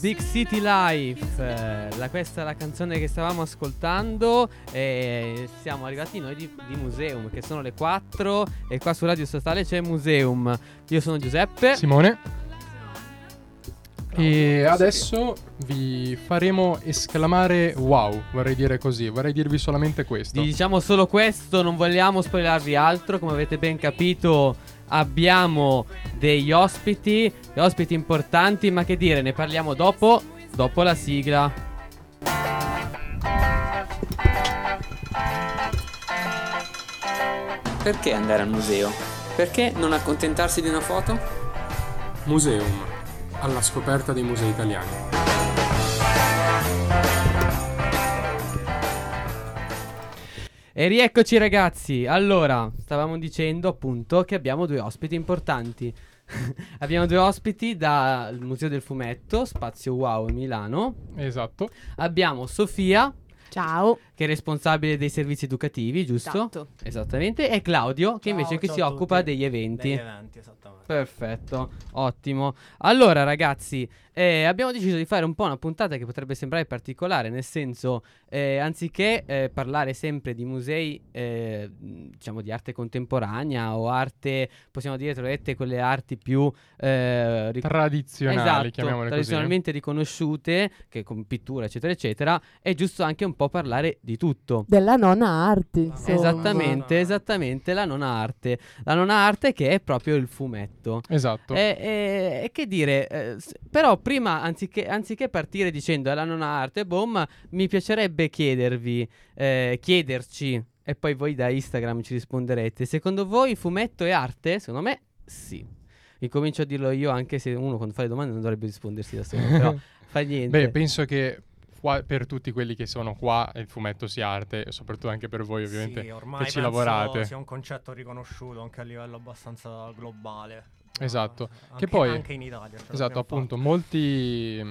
Big City Life, la, questa è la canzone che stavamo ascoltando e siamo arrivati noi di, di, Museum che sono le 4 e qua su Radio Statale c'è Museum. Io sono Giuseppe. Simone. E adesso vi faremo esclamare wow, vorrei dire così, vorrei dirvi solamente questo. Diciamo solo questo, non vogliamo spoilerarvi altro, come avete ben capito abbiamo degli ospiti, ospiti importanti, ma che dire, ne parliamo dopo, dopo la sigla. Perché andare al museo? Perché non accontentarsi di una foto? Museum, alla scoperta dei musei italiani. E rieccoci ragazzi, allora, stavamo dicendo appunto che abbiamo due ospiti importanti. abbiamo due ospiti dal Museo del Fumetto, Spazio Wow Milano. Esatto. Abbiamo Sofia. Ciao. Che è responsabile dei servizi educativi, giusto? Esatto. Esattamente. E Claudio, che ciao, invece che si occupa degli eventi. Degli eventi, esattamente. Perfetto, ottimo. Allora ragazzi, eh, abbiamo deciso di fare un po' una puntata che potrebbe sembrare particolare, nel senso, eh, anziché eh, parlare sempre di musei, eh, diciamo, di arte contemporanea o arte, possiamo dire, trovate quelle arti più eh, ric- tradizionali, esatto, chiamiamole tradizionalmente così. riconosciute, che con pittura, eccetera, eccetera, è giusto anche un po' parlare di tutto. Della nona arte. Insomma. Esattamente, esattamente, la nona arte. La nona arte che è proprio il fumetto. Esatto. E, e, e che dire, eh, però prima, anziché, anziché, partire dicendo è la nona arte, boom, mi piacerebbe chiedervi, eh, chiederci, e poi voi da Instagram ci risponderete, secondo voi fumetto è arte? Secondo me sì. Incomincio a dirlo io anche se uno quando fa le domande non dovrebbe rispondersi da solo, però fa niente. Beh, penso che qua, per tutti quelli che sono qua il fumetto sia arte, e soprattutto anche per voi ovviamente sì, ormai che ci lavorate. sia un concetto riconosciuto anche a livello abbastanza globale. Esatto, uh, che poi anche in Italia. Cioè esatto, appunto, molti,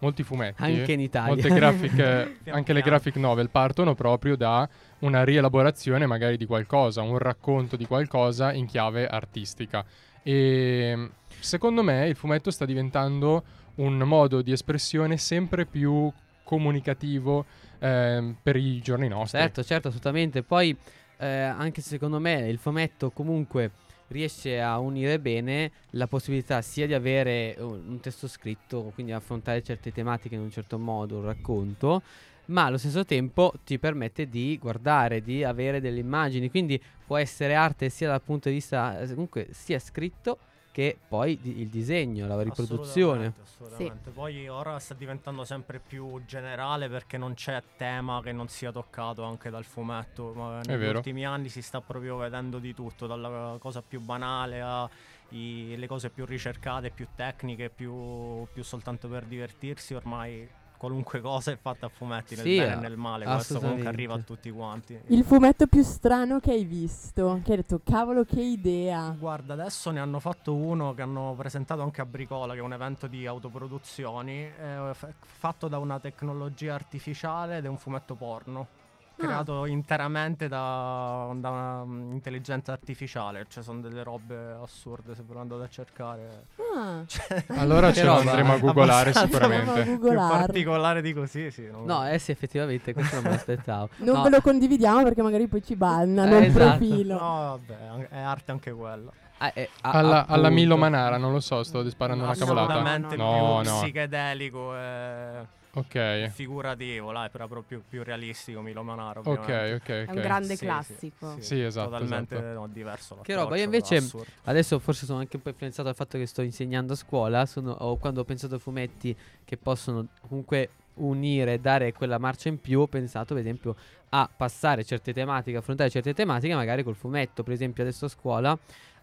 molti fumetti, anche in Italia, molte graphic, anche le graphic novel partono proprio da una rielaborazione magari di qualcosa, un racconto di qualcosa in chiave artistica. E secondo me il fumetto sta diventando un modo di espressione sempre più comunicativo eh, per i giorni nostri. Certo, certo, assolutamente. Poi eh, anche secondo me il fumetto comunque riesce a unire bene la possibilità sia di avere un, testo scritto, quindi affrontare certe tematiche in un certo modo, un racconto, ma allo stesso tempo ti permette di guardare, di avere delle immagini, quindi può essere arte sia dal punto di vista eh, comunque sia scritto che poi di, il disegno, la riproduzione. Assolutamente, assolutamente. Sì. Poi ora sta diventando sempre più generale perché non c'è tema che non sia toccato anche dal fumetto. Ma negli ultimi anni si sta proprio vedendo di tutto, dalla cosa più banale alle cose più ricercate, più tecniche, più, più soltanto per divertirsi. Ormai qualunque cosa è fatta a fumetti, nel sì, bene e nel male, questo comunque arriva a tutti quanti. Il fumetto più strano che hai visto? Che hai detto, cavolo che idea. Guarda, adesso ne hanno fatto uno che hanno presentato anche a Bricola, che è un evento di autoproduzioni, eh, f- fatto da una tecnologia artificiale ed è un fumetto porno creato ah. interamente da, da un'intelligenza artificiale. Cioè, sono delle robe assurde. Se ve lo andate a cercare, ah. cioè, allora ce lo andremo a googolare sicuramente. Più particolare di così, sì. Non... No, eh sì, effettivamente, questo non me l'aspettavo. non no. ve lo condividiamo perché magari poi ci bannano eh, il esatto. profilo. No, vabbè, è arte anche quello. Ah, eh, a, alla, alla, Milo Manara, non lo so, sto disparando no, una cavolata. Assolutamente no, più no. psichedelico. E ok. figurativo, però proprio più realistico Milo Manaro. Ok, ok, ok. È un grande sì, classico. Sì, sì, sì esatto. Totalmente esatto. No, diverso. Che roba, io invece adesso forse sono anche un po' influenzato dal fatto che sto insegnando a scuola, sono, o quando ho pensato a fumetti che possono comunque unire, dare quella marcia in più, ho pensato per esempio a passare certe tematiche, affrontare certe tematiche magari col fumetto, per esempio adesso a scuola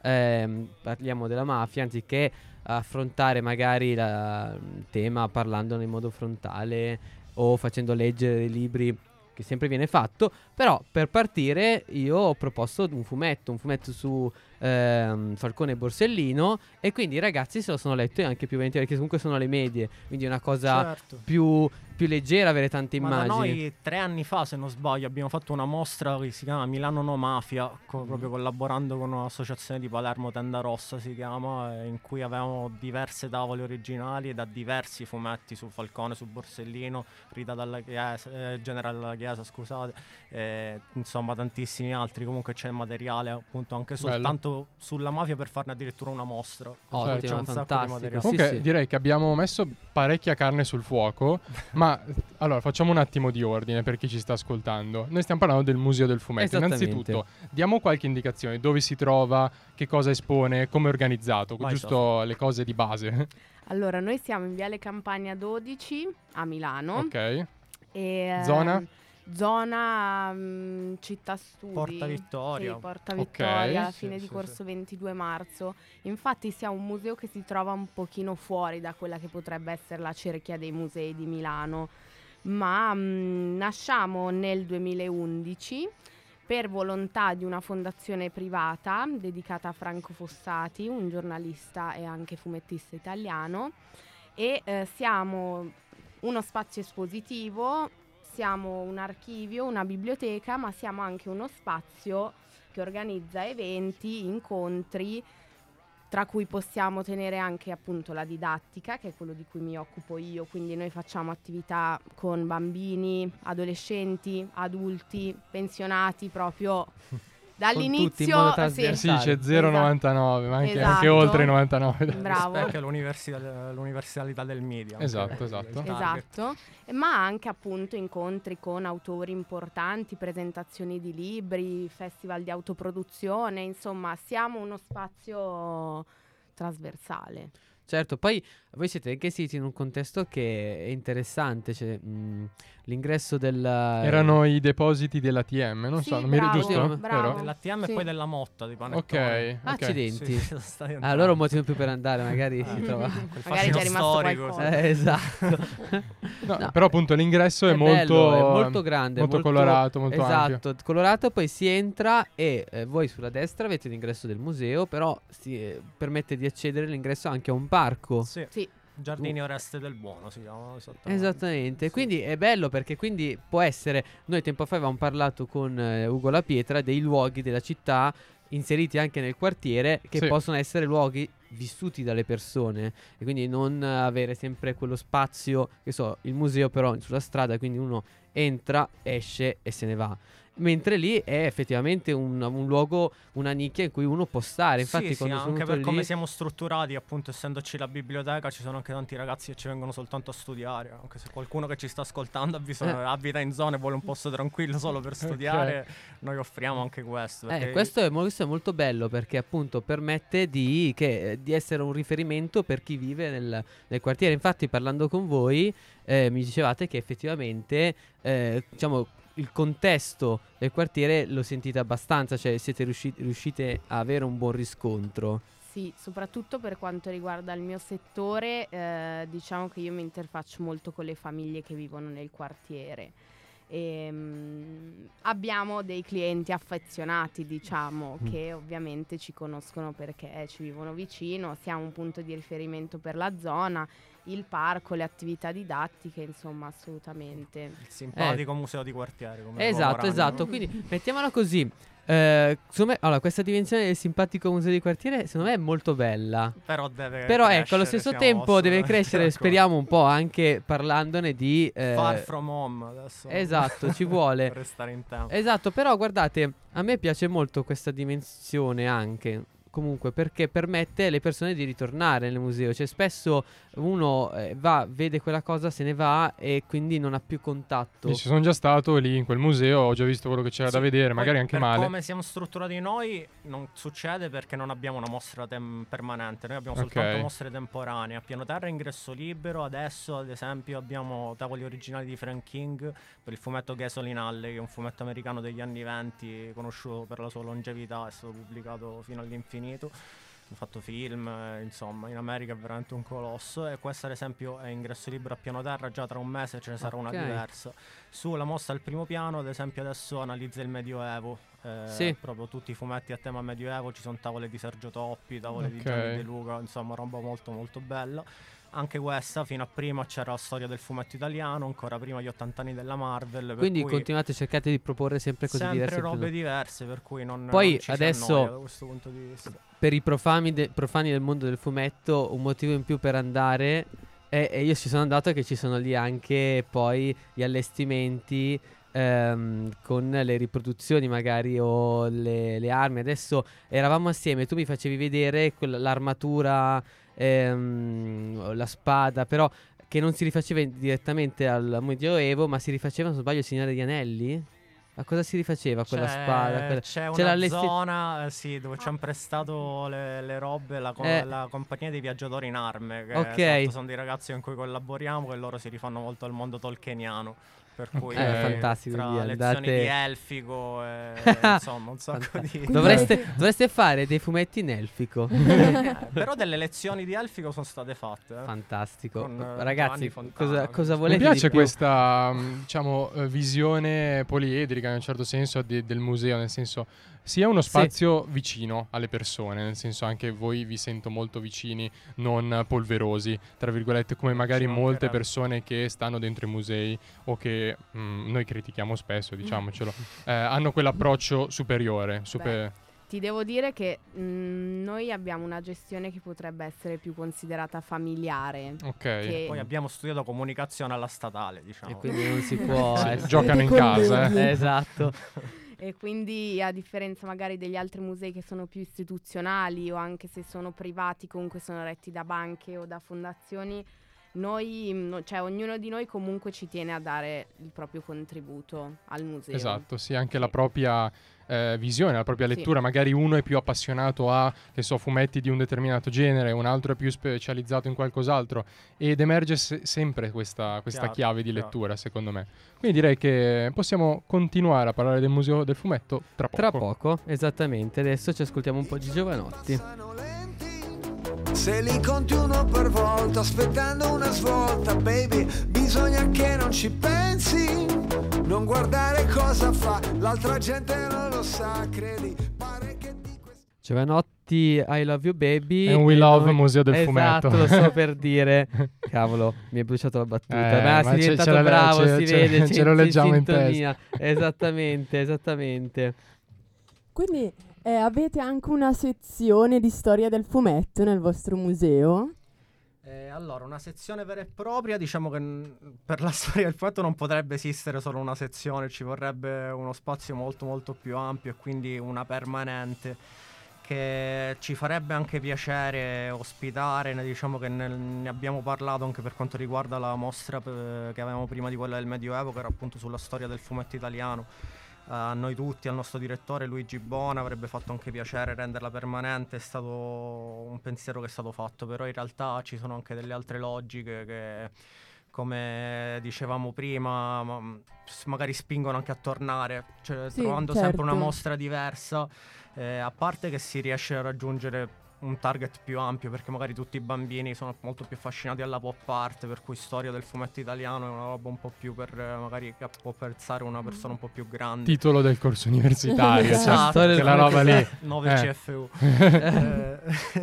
ehm, parliamo della mafia anziché affrontare magari il tema parlandone in modo frontale o facendo leggere dei libri che sempre viene fatto, però per partire io ho proposto un fumetto, un fumetto su ehm, Falcone e Borsellino e quindi i ragazzi se lo sono letto anche più volentieri perché comunque sono le medie, quindi è una cosa certo. più più leggera avere tante Ma immagini. noi tre anni fa, se non sbaglio, abbiamo fatto una mostra che si chiama Milano No Mafia, co- mm. proprio collaborando con un'associazione di Palermo, Tenda Rossa si chiama, eh, in cui avevamo diverse tavole originali da diversi fumetti su Falcone, su Borsellino, Rita dalla Chiesa, eh, Generale della Chiesa, scusate, eh, insomma tantissimi altri. Comunque c'è materiale appunto anche soltanto Bello. sulla mafia per farne addirittura una mostra. Ottimo, c'è un fantastico. Comunque sì, sì. direi che abbiamo messo parecchia carne sul fuoco, ma Ma allora facciamo un attimo di ordine per chi ci sta ascoltando. Noi stiamo parlando del Museo del Fumetto. Innanzitutto, diamo qualche indicazione: dove si trova, che cosa espone, come è organizzato, Vai giusto so. le cose di base. Allora, noi siamo in Viale Campania 12 a Milano. Ok. E, Zona? Ehm, zona um, città studi. Porta Vittoria. Sì, Porta Vittoria okay. alla fine sì, di sì, corso 22 marzo. Infatti siamo un museo che si trova un pochino fuori da quella che potrebbe essere la cerchia dei musei di Milano. Ma um, nasciamo nel 2011 per volontà di una fondazione privata dedicata a Franco Fossati, un giornalista e anche fumettista italiano, e eh, siamo uno spazio espositivo siamo un archivio, una biblioteca, ma siamo anche uno spazio che organizza eventi, incontri, tra cui possiamo tenere anche appunto la didattica, che è quello di cui mi occupo io, quindi noi facciamo attività con bambini, adolescenti, adulti, pensionati, proprio Dall'inizio sì. sì, c'è 0,99, esatto. ma anche, esatto. anche, oltre 99. Bravo. Perché l'universalità, l'universalità del media. Esatto, esatto. Esatto, ma anche appunto incontri con autori importanti, presentazioni di libri, festival di autoproduzione, insomma, siamo uno spazio trasversale. Certo, poi voi siete anche siti in un contesto che è interessante, cioè, mh, l'ingresso del... Erano i depositi dell'ATM, non sì, so, non mi eri giusto? Bravo. Dell'ATM sì. e poi della Motta di Panettone. Ok, okay. Accidenti. Sì, allora un motivo più per andare, magari si trova... magari c'è rimasto storico. Eh, esatto. no, no, però appunto l'ingresso è, è molto... Bello, è molto grande. Molto, molto colorato, molto esatto, ampio. colorato, poi si entra e eh, voi sulla destra avete l'ingresso del museo, però si eh, permette di accedere l'ingresso anche a un parco. Sì. sì. Giardini Oreste del Buono si chiama Esattamente, sì. quindi è bello perché quindi può essere, noi tempo fa avevamo parlato con eh, Ugo La Pietra dei luoghi della città inseriti anche nel quartiere che sì. possono essere luoghi vissuti dalle persone e quindi non avere sempre quello spazio, che so, il museo però sulla strada, quindi uno entra, esce e se ne va mentre lì è effettivamente un, un, luogo, una nicchia in cui uno può stare. Infatti, sì, sì, anche per lì... come siamo strutturati, appunto, essendoci la biblioteca, ci sono anche tanti ragazzi che ci vengono soltanto a studiare. Anche se qualcuno che ci sta ascoltando bisogno, eh. abita in zone e vuole un posto tranquillo solo per studiare, okay. noi offriamo anche questo. Eh, questo, è, questo, è, molto bello perché appunto permette di, che, di essere un riferimento per chi vive nel, nel quartiere. Infatti, parlando con voi, eh, mi dicevate che effettivamente, eh, diciamo, il contesto del quartiere lo sentite abbastanza, cioè siete riusciti, riuscite a avere un buon riscontro. Sì, soprattutto per quanto riguarda il mio settore, eh, diciamo che io mi interfaccio molto con le famiglie che vivono nel quartiere. E, ehm, mh, abbiamo dei clienti affezionati, diciamo, mm. che ovviamente ci conoscono perché ci vivono vicino, siamo un punto di riferimento per la zona il parco, le attività didattiche, insomma, assolutamente. Il simpatico eh. museo di quartiere. esatto, esatto. Quindi mettiamola così. Eh, me, allora, questa dimensione del simpatico museo di quartiere, secondo me, è molto bella. Però deve Però crescere, ecco, allo stesso tempo deve crescere, speriamo un po' anche parlandone di. Eh, Far from home adesso. Esatto, ci vuole. per restare in tempo. Esatto, però guardate, a me piace molto questa dimensione anche comunque perché permette alle persone di ritornare nel museo. Cioè, spesso uno eh, va, vede quella cosa, se ne va e quindi non ha più contatto. Ci sono già stato lì in quel museo, ho già visto quello che c'era sì, da vedere, magari anche male. Come siamo strutturati noi, non succede perché non abbiamo una mostra tem- permanente, noi abbiamo okay. soltanto mostre temporanee. A piano terra ingresso libero. Adesso, ad esempio, abbiamo tavoli originali di Frank King per il fumetto Gasoline Alley, che è un fumetto americano degli anni 20, conosciuto per la sua longevità, è stato pubblicato fino all'infinito. Ha fatto film, eh, insomma, in America è veramente un colosso. E questo, ad esempio, è ingresso libero a piano terra. Già tra un mese ce ne sarà okay. una diversa. Sulla mostra al primo piano, ad esempio, adesso analizza il Medioevo. Eh, sì. Proprio tutti i fumetti a tema Medioevo. Ci sono tavole di Sergio Toppi, tavole okay. di Gianni De Luca, insomma, roba molto, molto bella. Anche questa, fino a prima c'era la storia del fumetto italiano, ancora prima gli 80 anni della Marvel. Quindi continuate a cercare di proporre sempre cose sempre diverse. Sempre robe diverse, per cui non Poi non adesso, per i profani, de- profani, del mondo del fumetto, un motivo in più per andare. E, e io ci sono andato che ci sono lì anche poi gli allestimenti ehm, con le riproduzioni magari o le, le, armi. Adesso eravamo assieme, tu mi facevi vedere l'armatura ehm, la spada, però che non si rifaceva direttamente al Medioevo, ma si rifaceva, se non sbaglio, il Signore degli Anelli? A cosa si rifaceva quella c'è, spada? Quella... C'è, c'è una zona eh, sì, dove ci hanno prestato le, le robe la, co- eh. la, compagnia dei viaggiatori in arme. Che okay. sono dei ragazzi con cui collaboriamo e loro si rifanno molto al mondo tolkieniano. Per cui è fantastico tra lezioni andate... di elfico e insomma un sacco di dovreste, dovreste, fare dei fumetti in elfico. Eh, però delle lezioni di elfico sono state fatte eh. fantastico. Con, eh, ragazzi cosa, cosa, volete mi piace questa mm, diciamo eh, visione poliedrica in un certo senso di, del museo nel senso sia uno spazio sì. vicino alle persone, nel senso anche voi vi sento molto vicini, non polverosi, tra virgolette, come magari molte persone che stanno dentro i musei o che mh, mm, noi critichiamo spesso, diciamocelo, eh, hanno quell'approccio superiore. Super ti devo dire che mh, mm, noi abbiamo una gestione che potrebbe essere più considerata familiare. Ok. Poi abbiamo studiato comunicazione alla statale, diciamo. E quindi non si può. sì, giocano in casa, eh. esatto. e quindi a differenza magari degli altri musei che sono più istituzionali o anche se sono privati comunque sono retti da banche o da fondazioni noi, mm, cioè ognuno di noi comunque ci tiene a dare il proprio contributo al museo. Esatto, sì, anche sì. la propria eh, visione, la propria lettura. Sì. Magari uno è più appassionato a, che so, fumetti di un determinato genere, un altro è più specializzato in qualcos'altro ed emerge se- sempre questa, questa chiave, chiave di chiave. lettura, secondo me. Quindi direi che possiamo continuare a parlare del Museo del Fumetto tra poco. Tra poco, esattamente. Adesso ci ascoltiamo un po' di Giovanotti. Se li conti uno per volta, aspettando una svolta, baby, bisogna che non ci pensi. Non guardare cosa fa, l'altra gente non lo sa, credi. Pare che di questo... Giovanotti, I love you baby. E un We Love noi... Museo del esatto, Fumetto. Esatto, lo so per dire. Cavolo, mi è bruciato la battuta. Eh, ma, ma si è diventato bravo, ce, si ce, vede. Ce, ce lo leggiamo in, in testa. Esattamente, esattamente. Quindi eh, avete anche una sezione di storia del fumetto nel vostro museo? Eh, allora, una sezione vera e propria, diciamo che n- per la storia del fumetto non potrebbe esistere solo una sezione, ci vorrebbe uno spazio molto molto più ampio e quindi una permanente che ci farebbe anche piacere ospitare, diciamo che nel, ne abbiamo parlato anche per quanto riguarda la mostra p- che avevamo prima di quella del Medioevo, che era appunto sulla storia del fumetto italiano a noi tutti, al nostro direttore Luigi Bona, avrebbe fatto anche piacere renderla permanente, è stato un pensiero che è stato fatto, però in realtà ci sono anche delle altre logiche che come dicevamo prima, magari spingono anche a tornare, cioè sì, trovando certo. sempre una certo. mostra diversa, eh, a parte che si riesce a raggiungere un target più ampio perché magari tutti i bambini sono molto più affascinati alla pop art per cui storia del fumetto italiano è una roba un po' più per magari che può apprezzare una persona un po' più grande titolo del corso universitario cioè, esatto, cioè, quella roba lì 9 eh. CFU eh,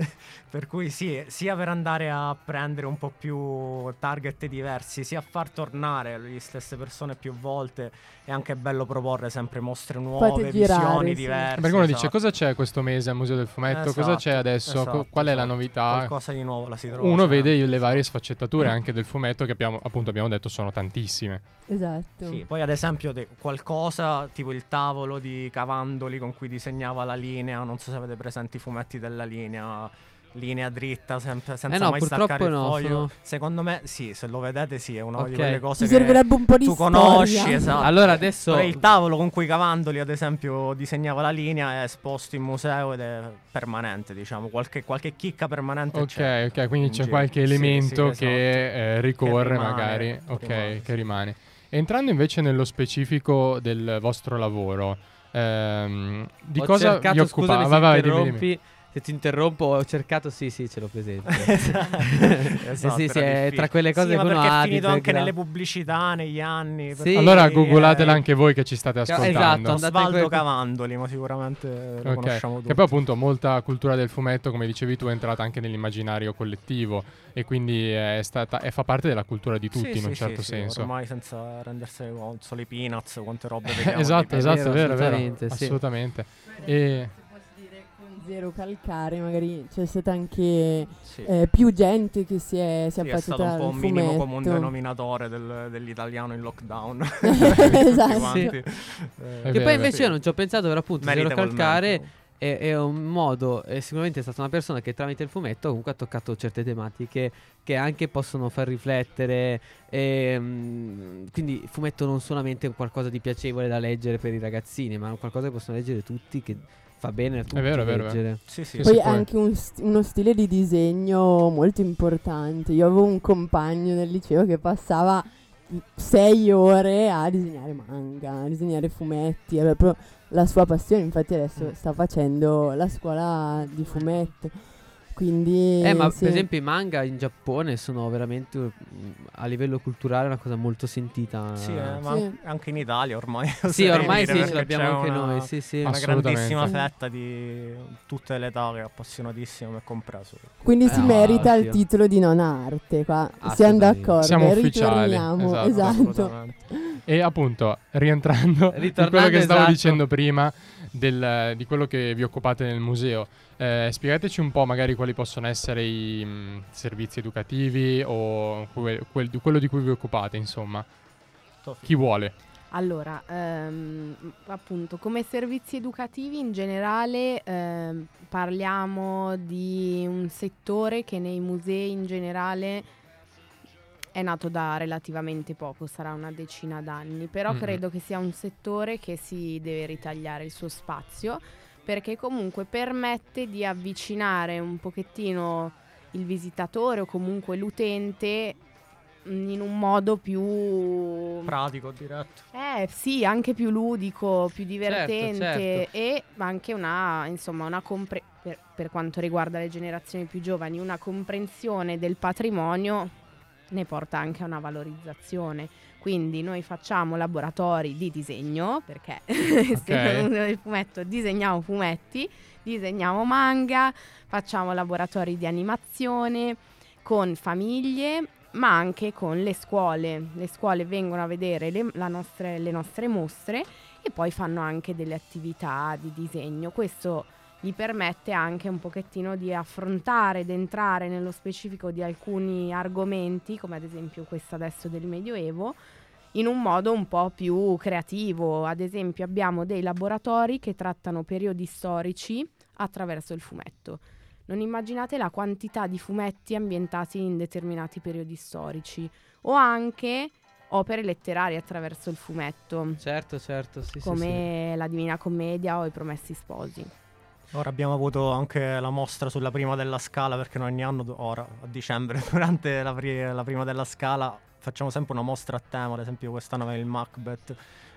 per cui sì sia per andare a prendere un po' più target diversi sia a far tornare le stesse persone più volte è anche bello proporre sempre mostre nuove visioni sì. diverse perché uno esatto. dice cosa c'è questo mese al museo del fumetto esatto. cosa c'è adesso adesso esatto, qual è la esatto. novità? Qualcosa di nuovo la si trova. Uno vede le varie sfaccettature mm. anche del fumetto che abbiamo, appunto abbiamo detto sono tantissime. Esatto. Sì, poi ad esempio de- qualcosa tipo il tavolo di Cavandoli con cui disegnava la linea, non so se avete presenti i fumetti della linea linea dritta sempre, senza eh no, mai staccare no, il foglio. Sono... Secondo me, sì, se lo vedete, sì, è una okay. di quelle cose Ci servirebbe un po' di tu storia. conosci. Esatto. Allora adesso il tavolo con cui Cavandoli, ad esempio, disegnava la linea è esposto in museo ed è permanente, diciamo, qualche, qualche chicca permanente. Ok, c'è ok, quindi c'è qualche elemento sì, sì, che esatto. eh, ricorre, che rimane, magari. Ok, rimane, che rimane. Entrando invece nello specifico del vostro lavoro, ehm, di Ho cosa cercato, vi occupate? Vai, vai, dimmi, dimmi se ti interrompo, ho cercato, sì, sì, ce l'ho presente. esatto, esatto sì, sì, è tra quelle cose sì, che uno ha. è finito anche nelle pubblicità negli anni. Sì, allora googlatela eh, anche voi che ci state ascoltando. Esatto, Osvaldo que- Cavandoli, ma sicuramente lo okay. conosciamo tutti. Che poi appunto molta cultura del fumetto, come dicevi tu, è entrata anche nell'immaginario collettivo e quindi è stata, è, fa parte della cultura di tutti in un certo senso. ormai senza rendersene conto, solo i peanuts, quante robe vediamo. esatto, esatto, è vero, è vero, assolutamente. E zero calcare, magari c'è stata anche sì. eh, più gente che si è, si sì, è, è stato un po' un minimo comune denominatore del, dell'italiano in lockdown. esatto. Sì. Eh, che poi invece io non ci ho pensato, però appunto zero calcare è, è, un modo, è sicuramente è stata una persona che tramite il fumetto comunque ha toccato certe tematiche che anche possono far riflettere. E, um, quindi il fumetto non solamente è qualcosa di piacevole da leggere per i ragazzini, ma è qualcosa che possono leggere tutti che fa bene a tutti è vero, è vero, vero. Sì, sì, Poi anche un st- uno stile di disegno molto importante. Io avevo un compagno nel liceo che passava sei ore a disegnare manga, a disegnare fumetti, aveva proprio la sua passione, infatti adesso mm. sta facendo la scuola di fumetto. Quindi, eh, ma sì. per esempio i manga in Giappone sono veramente mm, a livello culturale una cosa molto sentita. Sì, eh, ma sì. anche in Italia ormai. Sì, ormai sì, ce l'abbiamo anche una, noi. Sì, sì. Una grandissima fetta di tutte le età che è appassionatissimo, me compreso. Quindi eh, si merita il titolo di non arte. Qua siamo d'accordo. Siamo ufficiali. Esatto. esatto. E appunto, rientrando in quello che stavo esatto. dicendo prima del, di quello che vi occupate nel museo. Eh, spiegateci un po' magari quali possono essere i mh, mm, servizi educativi o que- quel, quello di cui vi occupate, insomma. Chi vuole? Allora, ehm, appunto, come servizi educativi in generale ehm, parliamo di un settore che nei musei in generale è nato da relativamente poco, sarà una decina d'anni, però mm-hmm. credo che sia un settore che si deve ritagliare il suo spazio perché comunque permette di avvicinare un pochettino il visitatore o comunque l'utente mm, in un modo più pratico, diretto. Eh, sì, anche più ludico, più certo, divertente certo, certo. e anche una, insomma, una compre- per, per quanto riguarda le generazioni più giovani, una comprensione del patrimonio ne porta anche a una valorizzazione. Quindi noi facciamo laboratori di disegno, perché okay. nel fumetto disegniamo fumetti, disegniamo manga, facciamo laboratori di animazione con famiglie, ma anche con le scuole. Le scuole vengono a vedere le, nostre, le nostre mostre e poi fanno anche delle attività di disegno. Questo gli permette anche un pochettino di affrontare ed entrare nello specifico di alcuni argomenti, come ad esempio questo adesso del Medioevo, in un modo un po' più creativo. Ad esempio abbiamo dei laboratori che trattano periodi storici attraverso il fumetto. Non immaginate la quantità di fumetti ambientati in determinati periodi storici o anche opere letterarie attraverso il fumetto. Certo, certo, sì, come sì, sì. la Divina Commedia o i Promessi Sposi. Ora abbiamo avuto anche la mostra sulla prima della scala perché noi ogni anno, ora a dicembre, durante la, pri- la prima della scala, facciamo sempre una mostra a tema. Ad esempio, quest'anno aveva il Macbeth.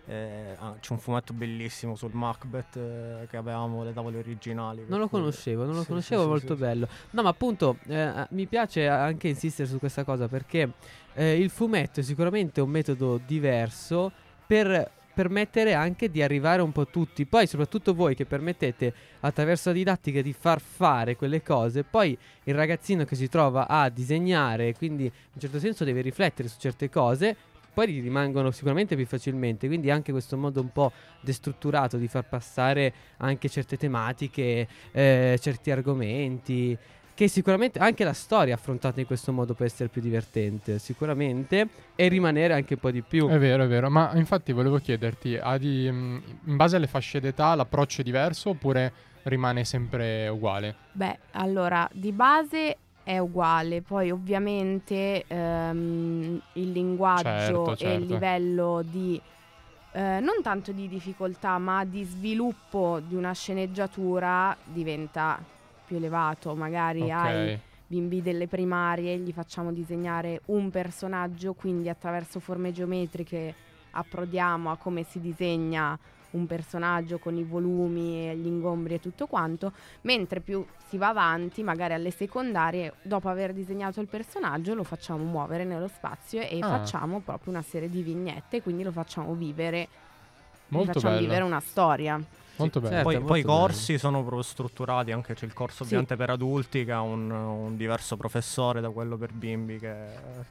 Eh, ah, c'è un fumetto bellissimo sul Macbeth eh, che avevamo le tavole originali. Non lo conoscevo, non lo sì, conoscevo, sì, molto sì, bello. No, ma appunto eh, mi piace anche insistere su questa cosa perché eh, il fumetto è sicuramente un metodo diverso per permettere anche di arrivare un po' tutti. Poi, soprattutto voi che permettete attraverso la didattica di far fare quelle cose, poi il ragazzino che si trova a disegnare, quindi in un certo senso deve riflettere su certe cose. Poi gli rimangono sicuramente più facilmente, quindi anche questo modo un po' destrutturato di far passare anche certe tematiche, eh, certi argomenti, che sicuramente anche la storia affrontata in questo modo può essere più divertente, sicuramente, e rimanere anche un po' di più. È vero, è vero, ma infatti volevo chiederti, di, mm, in base alle fasce d'età l'approccio è diverso oppure rimane sempre uguale? Beh, allora, di base è uguale, poi ovviamente ehm, il linguaggio certo, certo. e il certo. livello di... Eh, non tanto di difficoltà, ma di sviluppo di una sceneggiatura diventa più elevato, magari okay. ai bimbi delle primarie gli facciamo disegnare un personaggio, quindi attraverso forme geometriche approdiamo a come si disegna un personaggio con i volumi, gli ingombri e tutto quanto, mentre più si va avanti, magari alle secondarie, dopo aver disegnato il personaggio lo facciamo muovere nello spazio e ah. facciamo proprio una serie di vignette, quindi lo facciamo vivere, Molto facciamo bello. vivere una storia. Molto bello. Certo, poi, molto poi i corsi bello. sono proprio strutturati, anche c'è il corso ovviamente sì. per adulti che ha un, un, diverso professore da quello per bimbi che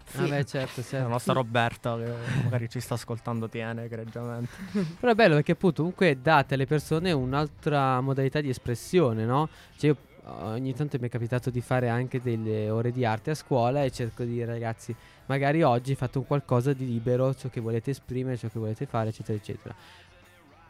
sì. ah beh, certo, certo. la nostra Roberta che magari ci sta ascoltando tiene egregiamente. Però è bello perché appunto comunque date alle persone un'altra modalità di espressione, no? Cioè io ogni tanto mi è capitato di fare anche delle ore di arte a scuola e cerco di dire ragazzi magari oggi fate un qualcosa di libero, ciò che volete esprimere, ciò che volete fare, eccetera, eccetera.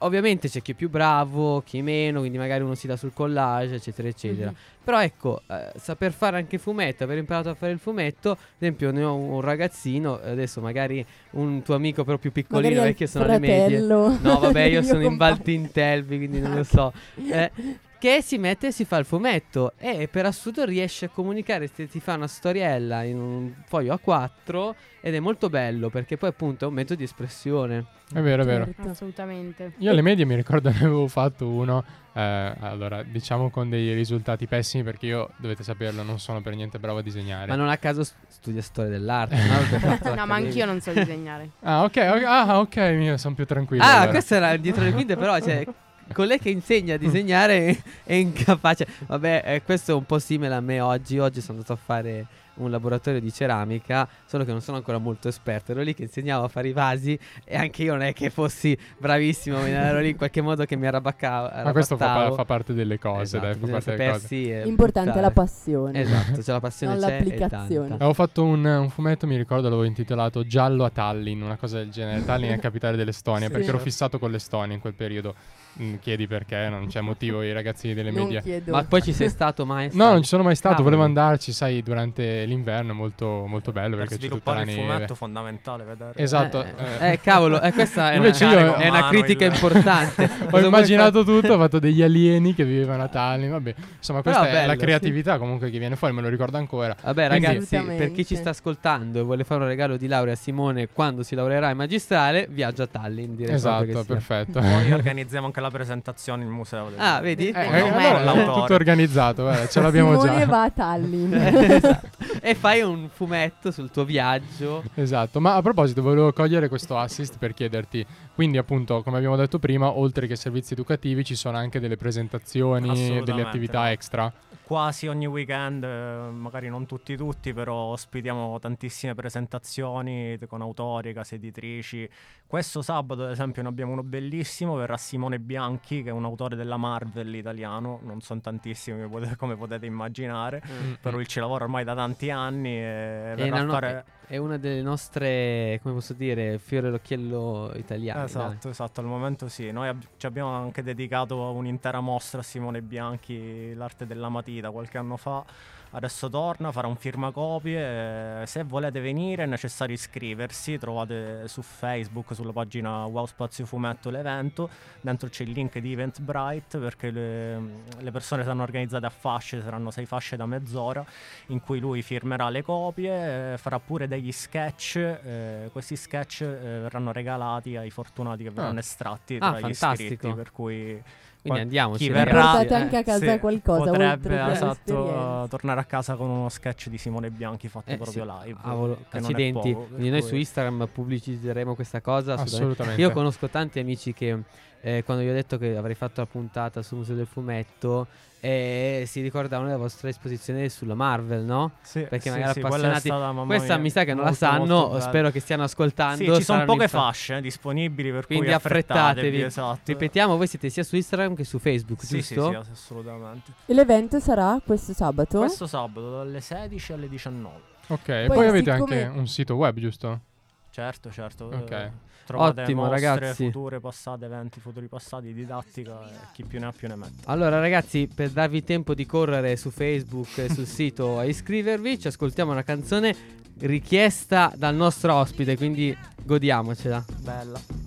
Ovviamente c'è chi è più bravo, chi meno, quindi magari uno si dà sul collage, eccetera, eccetera. Mm-hmm. Però ecco, eh, saper fare anche fumetto, aver imparato a fare il fumetto, ad esempio ne ho un ragazzino, adesso magari un tuo amico però più piccolino, perché sono alle medie. No, vabbè, io sono in Valtintelvi, quindi non lo so. Eh, che si mette e si fa il fumetto e per assurdo riesce a comunicare, ti fa una storiella in un foglio a quattro ed è molto bello perché poi appunto è un metodo di espressione. È vero, è vero. Certo. Assolutamente. Io alle medie mi ricordo ne avevo fatto uno, eh, allora diciamo con dei risultati pessimi perché io, dovete saperlo, non sono per niente bravo a disegnare. Ma non a caso studia storia dell'arte, no? no, ma anch'io non so disegnare. ah, ok, ok, ah, ok, io sono più tranquillo. Ah, allora. questo era dietro le quinte però, cioè colei che insegna a disegnare è incapace. Vabbè, eh, questo è un po' simile a me oggi. Oggi sono andato a fare un laboratorio di ceramica, solo che non sono ancora molto esperto. Ero lì che insegnavo a fare i vasi e anche io non è che fossi bravissimo, ero lì in qualche modo che mi arrabaccavo. Ma questo fa, fa, parte delle cose, esatto, dai, fa parte delle cose. L'importante è la passione. Esatto, c'è la passione non l'applicazione. Avevo fatto un, un, fumetto, mi ricordo, l'avevo intitolato Giallo a Tallinn, una cosa del genere. Tallinn è capitale dell'Estonia, sì. perché ero fissato con l'Estonia in quel periodo. Mm, chiedi perché, non c'è motivo, i ragazzini delle medie. Chiedo. Ma poi ci sei stato mai? No, non ci sono mai stato, ah, volevo andarci, sai, durante l'inverno, è molto, molto bello per perché c'è tutta la neve. il fumetto fondamentale vedere. Esatto. Eh, eh. eh cavolo, eh, questa è, una, io, è una critica il... importante. Ho immaginato tutto, ho fatto degli alieni che vivevano a Tallinn, vabbè. Insomma, questa Però è bello, la creatività sì. comunque che viene fuori, me lo ricordo ancora. Vabbè, Quindi, ragazzi, per chi ci sta ascoltando e vuole fare un regalo di laurea a Simone quando si laureerà in magistrale, viaggia a Tallinn, direi Esatto, perfetto. Poi organizziamo anche la presentazione il museo. Del... Ah, vedi? Eh, eh, allora è tutto organizzato, guarda, ce l'abbiamo Simone già. va a Tallinn. esatto. E fai un fumetto sul tuo viaggio. Esatto, ma a proposito volevo cogliere questo assist per chiederti, quindi appunto come abbiamo detto prima, oltre che servizi educativi ci sono anche delle presentazioni, delle attività extra quasi ogni weekend, eh, magari non tutti tutti, però ospitiamo tantissime presentazioni con autori, case editrici. Questo sabato, ad esempio, ne abbiamo uno bellissimo, verrà Simone Bianchi, che è un autore della Marvel italiano, non sono tantissimi come potete immaginare, mm-hmm. però lui ci lavora ormai da tanti anni e, e verrà a fare... È una delle nostre, come posso dire, fiore all'occhiello italiano. Esatto, dai. esatto, al momento sì. Noi ab- ci abbiamo anche dedicato un'intera mostra a Simone Bianchi, l'arte della matita, qualche anno fa adesso torna, farà un firmacopie. Se volete venire è necessario iscriversi, trovate su Facebook, sulla pagina Wow Spazio Fumetto l'evento, dentro c'è il link di Eventbrite perché le, le persone saranno organizzate a fasce, saranno sei fasce da mezz'ora in cui lui firmerà le copie, farà pure degli sketch, eh, questi sketch eh, verranno regalati ai fortunati che verranno ah. estratti tra ah, gli fantastico. iscritti, per cui quindi andiamo, chi verrà portate anche a casa sì, qualcosa potrebbe esatto, tornare a casa con uno sketch di Simone Bianchi fatto eh, proprio sì. live. Avolo, accidenti, poco, quindi noi su Instagram pubblicizzeremo questa cosa. Assolutamente. assolutamente. Io conosco tanti amici che eh, quando vi ho detto che avrei fatto la puntata sul Museo del Fumetto e si ricordavano della vostra esposizione sulla Marvel, no? Sì, perché sì, magari sì, appassionati stata, questa mia, mi sa che non la sanno, spero che stiano ascoltando. Sì, ci sono poche fasce eh, disponibili per quindi cui affrettatevi. Esatto. Ripetiamo, voi siete sia su Instagram che su Facebook, sì, giusto? Sì, sì, assolutamente. E l'evento sarà questo sabato? Questo sabato dalle 16 alle 19. Ok, poi e poi avete anche un sito web, giusto? Certo, certo. Ok. Eh, Trovate Ottimo, mostre, ragazzi. future, passate, eventi, futuri passati, didattica e chi più ne ha più ne mette. Allora, ragazzi, per darvi tempo di correre su Facebook e sul sito a iscrivervi, ci ascoltiamo una canzone richiesta dal nostro ospite, quindi godiamocela. Bella.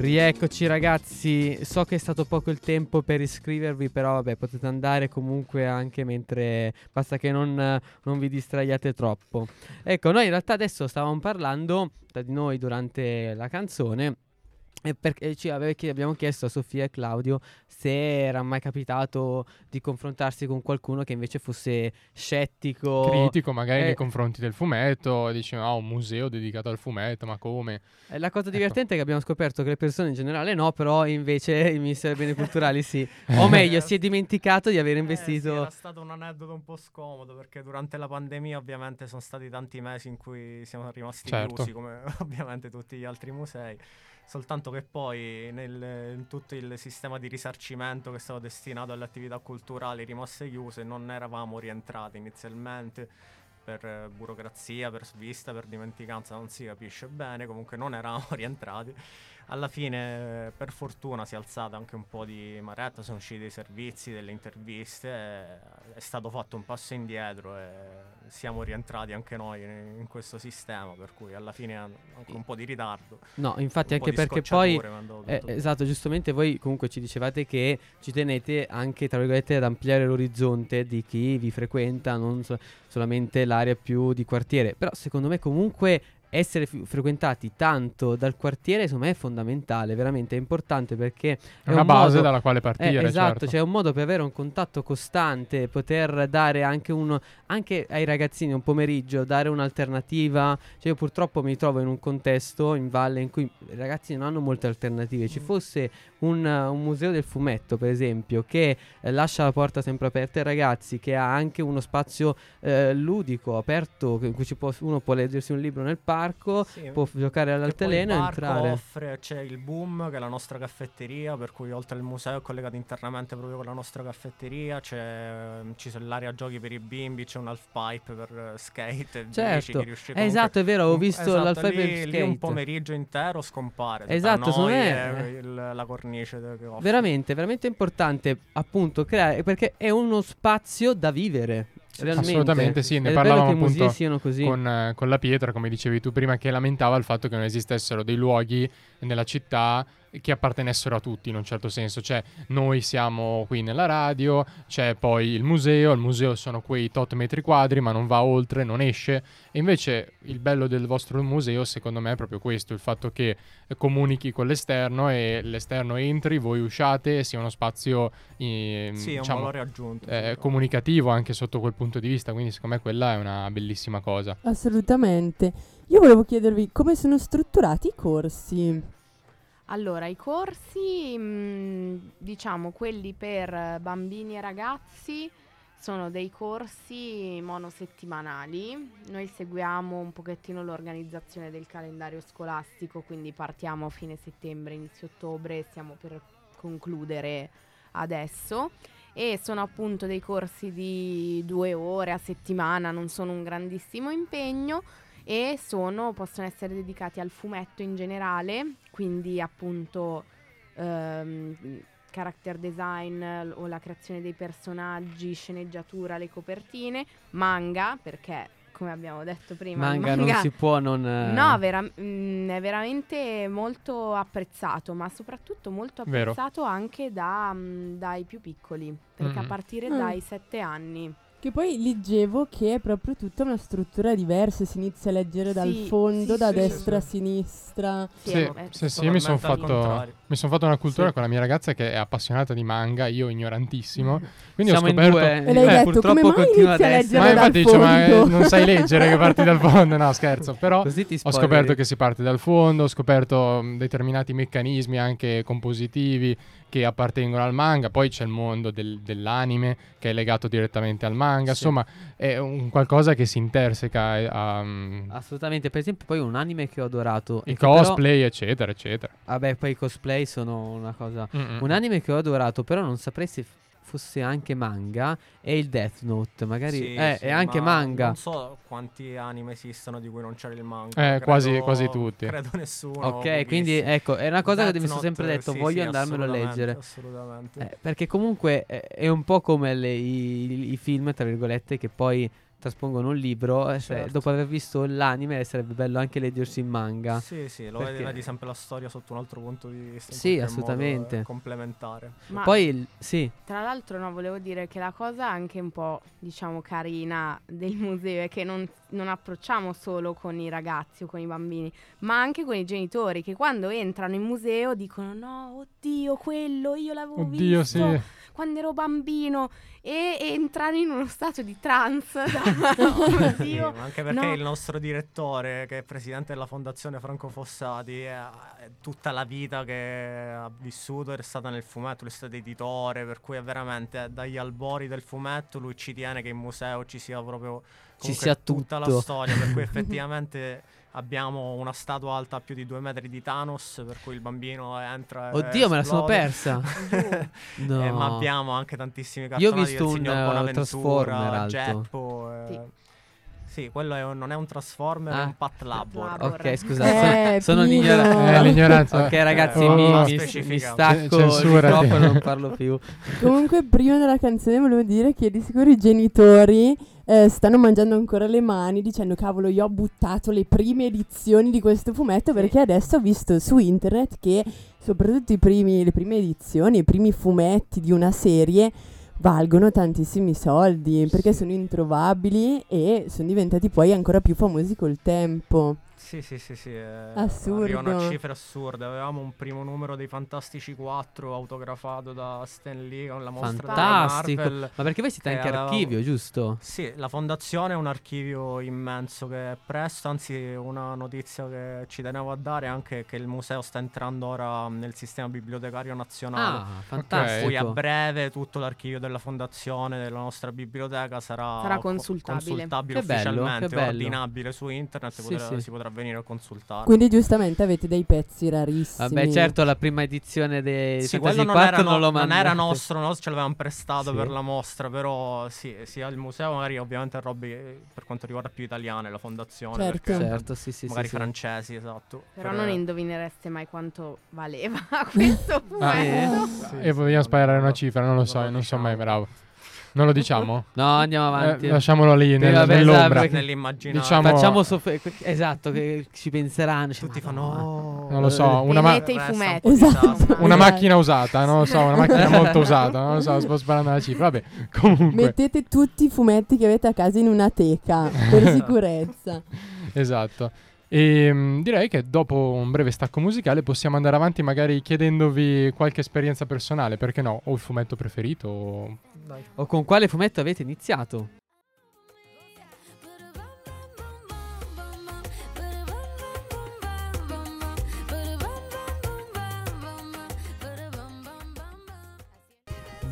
Rieccoci ragazzi, so che è stato poco il tempo per iscrivervi, però vabbè potete andare comunque anche mentre basta che non, non vi distraiate troppo. Ecco, noi in realtà adesso stavamo parlando tra di noi durante la canzone e perché ci abbiamo chiesto a Sofia e Claudio se era mai capitato di confrontarsi con qualcuno che invece fosse scettico. Critico magari eh, nei confronti del fumetto, e dice ah, un museo dedicato al fumetto, ma come? Eh, la cosa ecco. divertente è che abbiamo scoperto che le persone in generale no, però invece il Ministero dei Beni Culturali sì. o meglio, si è dimenticato di aver investito... Eh, sì, era stato un aneddoto un po' scomodo perché durante la pandemia ovviamente sono stati tanti mesi in cui siamo rimasti certo. chiusi come ovviamente tutti gli altri musei soltanto che poi nel, in tutto il sistema di risarcimento che stava destinato alle attività culturali rimaste chiuse non eravamo rientrati inizialmente per eh, burocrazia, per svista, per dimenticanza, non si capisce bene, comunque non eravamo rientrati alla fine per fortuna si è alzata anche un po' di maretta, sono usciti dei servizi, delle interviste, è stato fatto un passo indietro e siamo rientrati anche noi in questo sistema, per cui alla fine anche un po' di ritardo. No, infatti anche perché poi eh, esatto, giustamente voi comunque ci dicevate che ci tenete anche tra virgolette ad ampliare l'orizzonte di chi vi frequenta, non so- solamente l'area più di quartiere, però secondo me comunque essere f- frequentati tanto dal quartiere secondo me è fondamentale, veramente è importante perché è, una base modo, dalla quale partire. Eh, esatto, certo. c'è un modo per avere un contatto costante, poter dare anche uno anche ai ragazzini un pomeriggio dare un'alternativa. Cioè io purtroppo mi trovo in un contesto in valle in cui i ragazzi non hanno molte alternative. Ci mm. fosse un, un museo del fumetto, per esempio, che eh, lascia la porta sempre aperta ai ragazzi, che ha anche uno spazio eh, ludico aperto in cui può, uno può leggersi un libro nel parco parco, sì, può giocare all'altalena e entrare. offre, c'è il Boom che è la nostra caffetteria, per cui oltre al museo è collegato internamente proprio con la nostra caffetteria, c'è, c'è l'area giochi per i bimbi, c'è un half pipe per skate, certo. bici, eh, esatto, è vero, ho visto esatto, l'half pipe per skate. un pomeriggio intero scompare. Esatto, secondo me è il, la cornice che offre. Veramente, veramente importante appunto creare perché è uno spazio da vivere Realmente. Assolutamente sì, ne parlavamo appunto con, eh, con, la Pietra, come dicevi tu prima, che lamentava il fatto che non esistessero dei luoghi nella città che appartenessero a tutti in un certo senso, cioè noi siamo qui nella radio, c'è poi il museo, il museo sono quei tot metri quadri ma non va oltre, non esce e invece il bello del vostro museo secondo me è proprio questo, il fatto che comunichi con l'esterno e l'esterno entri, voi usciate, sia uno spazio eh, sì, diciamo, aggiunto, eh, comunicativo anche sotto quel punto di vista, quindi secondo me quella è una bellissima cosa. Assolutamente. Io volevo chiedervi come sono strutturati i corsi. Allora, i corsi, mh, mm, diciamo quelli per bambini e ragazzi, sono dei corsi monosettimanali. Noi seguiamo un pochettino l'organizzazione del calendario scolastico, quindi partiamo a fine settembre, inizio ottobre, stiamo per concludere adesso. E sono appunto dei corsi di due ore a settimana, non sono un grandissimo impegno e sono, possono essere dedicati al fumetto in generale, quindi appunto ehm, character design o la creazione dei personaggi, sceneggiatura, le copertine, manga, perché come abbiamo detto prima, manga, manga non si può non... No, vera- mh, mm, è veramente molto apprezzato, ma soprattutto molto apprezzato Vero. anche da, mh, mm, dai più piccoli, perché mm-hmm. a partire mm. dai sette anni che poi leggevo che è proprio tutta una struttura diversa, si inizia a leggere dal fondo, sì, da sì, destra sì. a sinistra. Sì, eh, sì, sì io mi sono fatto, mi son fatto una cultura con la mia ragazza che è appassionata di manga, io ignorantissimo. Quindi Siamo ho scoperto... Due, e lei eh, detto, come mai inizia a leggere Ma infatti dice, ma eh, non sai leggere che parti dal fondo, no scherzo. Però ho scoperto che si parte dal fondo, ho scoperto mm, determinati meccanismi anche compositivi che appartengono al manga, poi c'è il mondo del, dell'anime che è legato direttamente al manga, sì. insomma è un qualcosa che si interseca. Eh, a, um, Assolutamente, per esempio poi un anime che ho adorato. I cosplay però, eccetera eccetera. Vabbè poi i cosplay sono una cosa... Mm-mm. Un anime che ho adorato però non saprei se fosse anche manga è il Death Note, magari sì, eh, sì, è anche ma manga. Non so quanti anime esistono di cui non c'era il manga. Eh, credo, quasi, quasi tutti. Credo nessuno. Ok, quindi ecco, è una cosa Death che mi sono sempre detto, sì, voglio andarmelo a leggere. Assolutamente. Eh, perché comunque è, è, un po' come le, i, i film, tra virgolette, che poi traspongono un libro, eh, certo. dopo aver visto l'anime sarebbe bello anche leggersi in manga. Sì, sì, lo perché... vedi sempre la storia sotto un altro punto di vista. Sì, assolutamente. Modo, complementare. Ma Poi, sì. Tra l'altro, no, volevo dire che la cosa anche un po', diciamo, carina del museo è che non, non approcciamo solo con i ragazzi o con i bambini, ma anche con i genitori che quando entrano in museo dicono no, oddio, quello io l'avevo oddio, visto. Sì quando ero bambino e entrare in uno stato di trance. Da, sì, anche perché no. il nostro direttore, che è presidente della fondazione Franco Fossati, è, è tutta la vita che ha vissuto è stata nel fumetto, lui è stato editore, per cui è veramente dagli albori del fumetto lui ci tiene che in museo ci sia proprio ci sia tutta la storia, per cui effettivamente abbiamo una statua alta più di due metri di Thanos, per cui il bambino entra. Oddio, me la sono persa. no. eh, ma abbiamo anche tantissimi cartoni. Io ho visto un uh, Transformer Geppo, eh. Sì. Quello è un, non è un Transformer, ah. è un Pat Labor. Ok, scusate, eh, sono l'ignoranza. Eh, l'ignoranza. ok, ragazzi, oh, mi, mi, mi, stacco C- il microfono, non parlo più. Comunque, prima della canzone volevo dire che di sicuro i genitori eh, stanno mangiando ancora le mani dicendo cavolo io ho buttato le prime edizioni di questo fumetto perché adesso ho visto su internet che soprattutto primi, le prime edizioni, i primi fumetti di una serie valgono tantissimi soldi perché sono introvabili e sono diventati poi ancora più famosi col tempo. Sì, sì, sì, sì. Eh, Assurdo. una cifra assurda. Avevamo un primo numero dei Fantastici 4 autografato da Stan Lee con la mostra Fantastico. Marvel. Ma perché voi siete anche avevamo... archivio, giusto? Sì, la fondazione è un archivio immenso che è presto, anzi una notizia che ci tenevo a dare è anche che il museo sta entrando ora nel sistema bibliotecario nazionale. Ah, fantastico. Cui a breve tutto l'archivio della fondazione, della nostra biblioteca sarà, sarà consultabile, consultabile che ufficialmente, bello, ordinabile su internet, sì, potrà, sì. si potrà venire a consultare. Quindi giustamente avete dei pezzi rarissimi. Vabbè, certo, la prima edizione dei sì, quello non era, no, non, non era nostro, noi ce l'avevamo prestato sì. per la mostra, però sì, sia il museo magari ovviamente robe per quanto riguarda più italiane, la fondazione, certo, certo sì, sì, magari sì, francesi, esatto. Però per non indovinereste mai quanto valeva questo fumetto. Ah, eh? sì, e vogliamo sparare una cifra, non lo so, non so mai, bravo. Non lo diciamo? No, andiamo avanti. Eh, lasciamolo lì nel, vabbè, nell'ombra. Esatto, nell'immaginario. Diciamo, Facciamo soff- esatto, che ci penseranno. Tutti fanno oh, Non lo so, una, ma- i fumetti, esatto. una macchina usata, non lo so, una macchina molto usata, non lo so, sto sparando la cifra. Vabbè, comunque. Mettete tutti i fumetti che avete a casa in una teca, per sicurezza. esatto. E mh, direi che dopo un breve stacco musicale possiamo andare avanti magari chiedendovi qualche esperienza personale, perché no? O il fumetto preferito o dai. O con quale fumetto avete iniziato?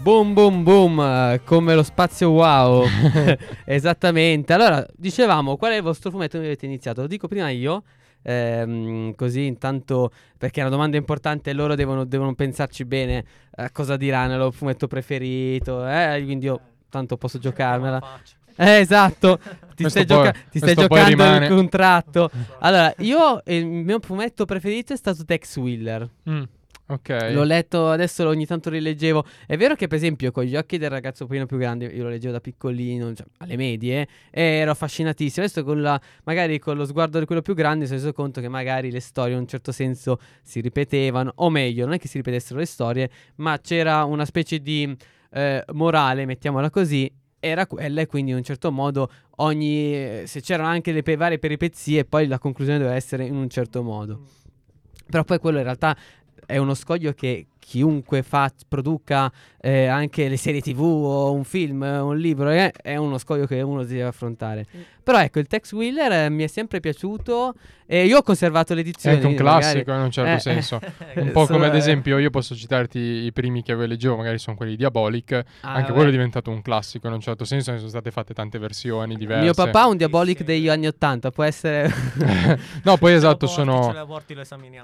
Boom boom boom, come lo spazio wow. Esattamente. Allora, dicevamo, qual è il vostro fumetto che avete iniziato? Lo dico prima io, ehm, così intanto perché è una domanda importante e loro devono, devono pensarci bene a cosa diranno, il loro fumetto preferito, eh? quindi io tanto posso giocarmela. Eh, esatto, ti stai, gioca- ti stai giocando il contratto. Allora, io il mio fumetto preferito è stato Tex Wheeler. Mm. Ok. L'ho letto, adesso ogni tanto rileggevo. È vero che, per esempio, con gli occhi del ragazzo pochino più grande, io lo leggevo da piccolino, cioè, alle medie, e ero affascinatissimo. Adesso, con la, magari con lo sguardo di quello più grande, mi sono reso conto che magari le storie in un certo senso si ripetevano, o meglio, non è che si ripetessero le storie, ma c'era una specie di eh, morale, mettiamola così, era quella e quindi in un certo modo ogni se c'erano anche le pe- varie peripezie poi la conclusione doveva essere in un certo modo però poi quello in realtà è uno scoglio che chiunque fa, produca eh, anche le serie tv o un film, un libro, eh, è uno scoglio che uno deve affrontare. Mm. Però ecco, il Tex Wheeler eh, mi è sempre piaciuto e io ho conservato l'edizione. È anche un classico magari. in un certo eh, senso. un po' come ad esempio io posso citarti i primi che leggevo, magari sono quelli di Diabolic, ah, anche vabbè. quello è diventato un classico in un certo senso, ne sono state fatte tante versioni diverse. Mio papà ha un Diabolic sì, sì. degli anni 80, può essere... no, poi esatto, porti, sono...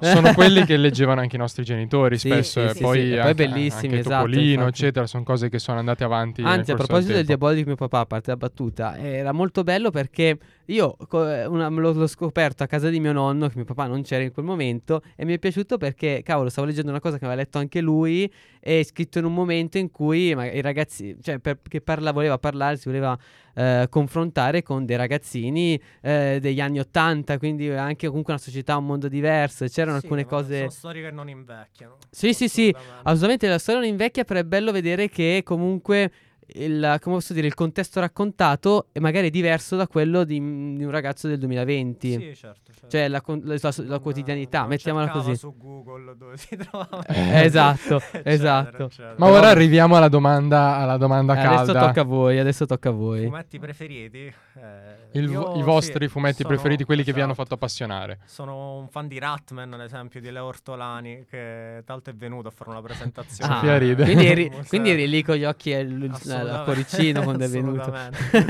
Sono quelli che leggevano anche i nostri genitori sì, spesso, e poi, bellissimi, anche esatto, Topolino, eccetera, sono cose che sono andate avanti. Anzi, a proposito del, del Diabolic mio papà, a parte la battuta, era molto bello perché io co- una, l'ho, l'ho, scoperto a casa di mio nonno, che mio papà non c'era in quel momento, e mi è piaciuto perché, cavolo, stavo leggendo una cosa che aveva letto anche lui, e scritto in un momento in cui i ragazzi, cioè, perché parla, voleva parlare, si voleva eh, confrontare con dei ragazzini eh, degli anni Ottanta, quindi anche comunque una società, un mondo diverso, c'erano sì, alcune cose... Sono storie che non invecchiano. Sì, sì, sì, assolutamente la storia non invecchia, però è bello vedere che comunque il, come posso dire, il contesto raccontato è magari diverso da quello di, di un ragazzo del 2020. Sì, certo. certo. Cioè la, la, la, la quotidianità, non mettiamola così. su Google dove si trova. Eh, esatto, esatto. Eccetera. Ma ora arriviamo alla domanda, alla domanda eh, calda. Adesso tocca a voi, adesso tocca a voi. Fumetti preferiti? Eh, io, I vostri sì, fumetti sono, preferiti, quelli esatto. che vi hanno esatto. fatto appassionare. Sono un fan di Ratman, ad esempio, di Leo Ortolani, che l'altro è venuto a fare una presentazione. Ah. Quindi eri, quindi eri lì con gli occhi al cuoricino quando è venuto.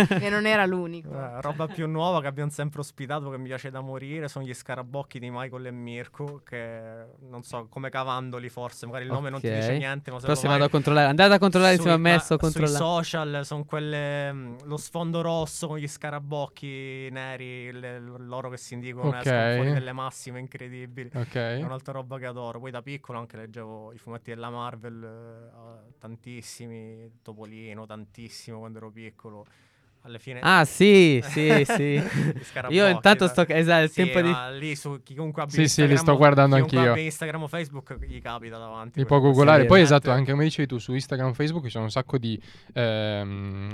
e non era l'unico. Eh, roba più nuova che abbiamo sempre ospitato, che mi piace da morire, sono gli scarabocchi di Michael e Mirko, che non so, come cavandoli forse, magari il nome okay. non ti dice niente, ma se Prossimo vado a controllare. Andate a controllare insieme a me, sto controllando. Sui social sono quelle, mm, lo sfondo rosso con gli scarabocchi neri, le, loro che si indicano, okay. fuori delle massime incredibili. Okay. È un'altra roba che adoro. Poi da piccolo anche leggevo i fumetti della Marvel, eh, tantissimi, Topolino, tantissimo quando ero piccolo. Alla fine... Ah sì, sì, sì. Io intanto sto... Esatto, il sì, tempo di... lì su chiunque abbia Sì, Instagram, sì, li sto guardando anch'io. abbia Instagram o Facebook gli capita davanti. Li può googolare. Poi esatto, anche come dicevi tu, su Instagram o Facebook ci sono un sacco di... Ehm,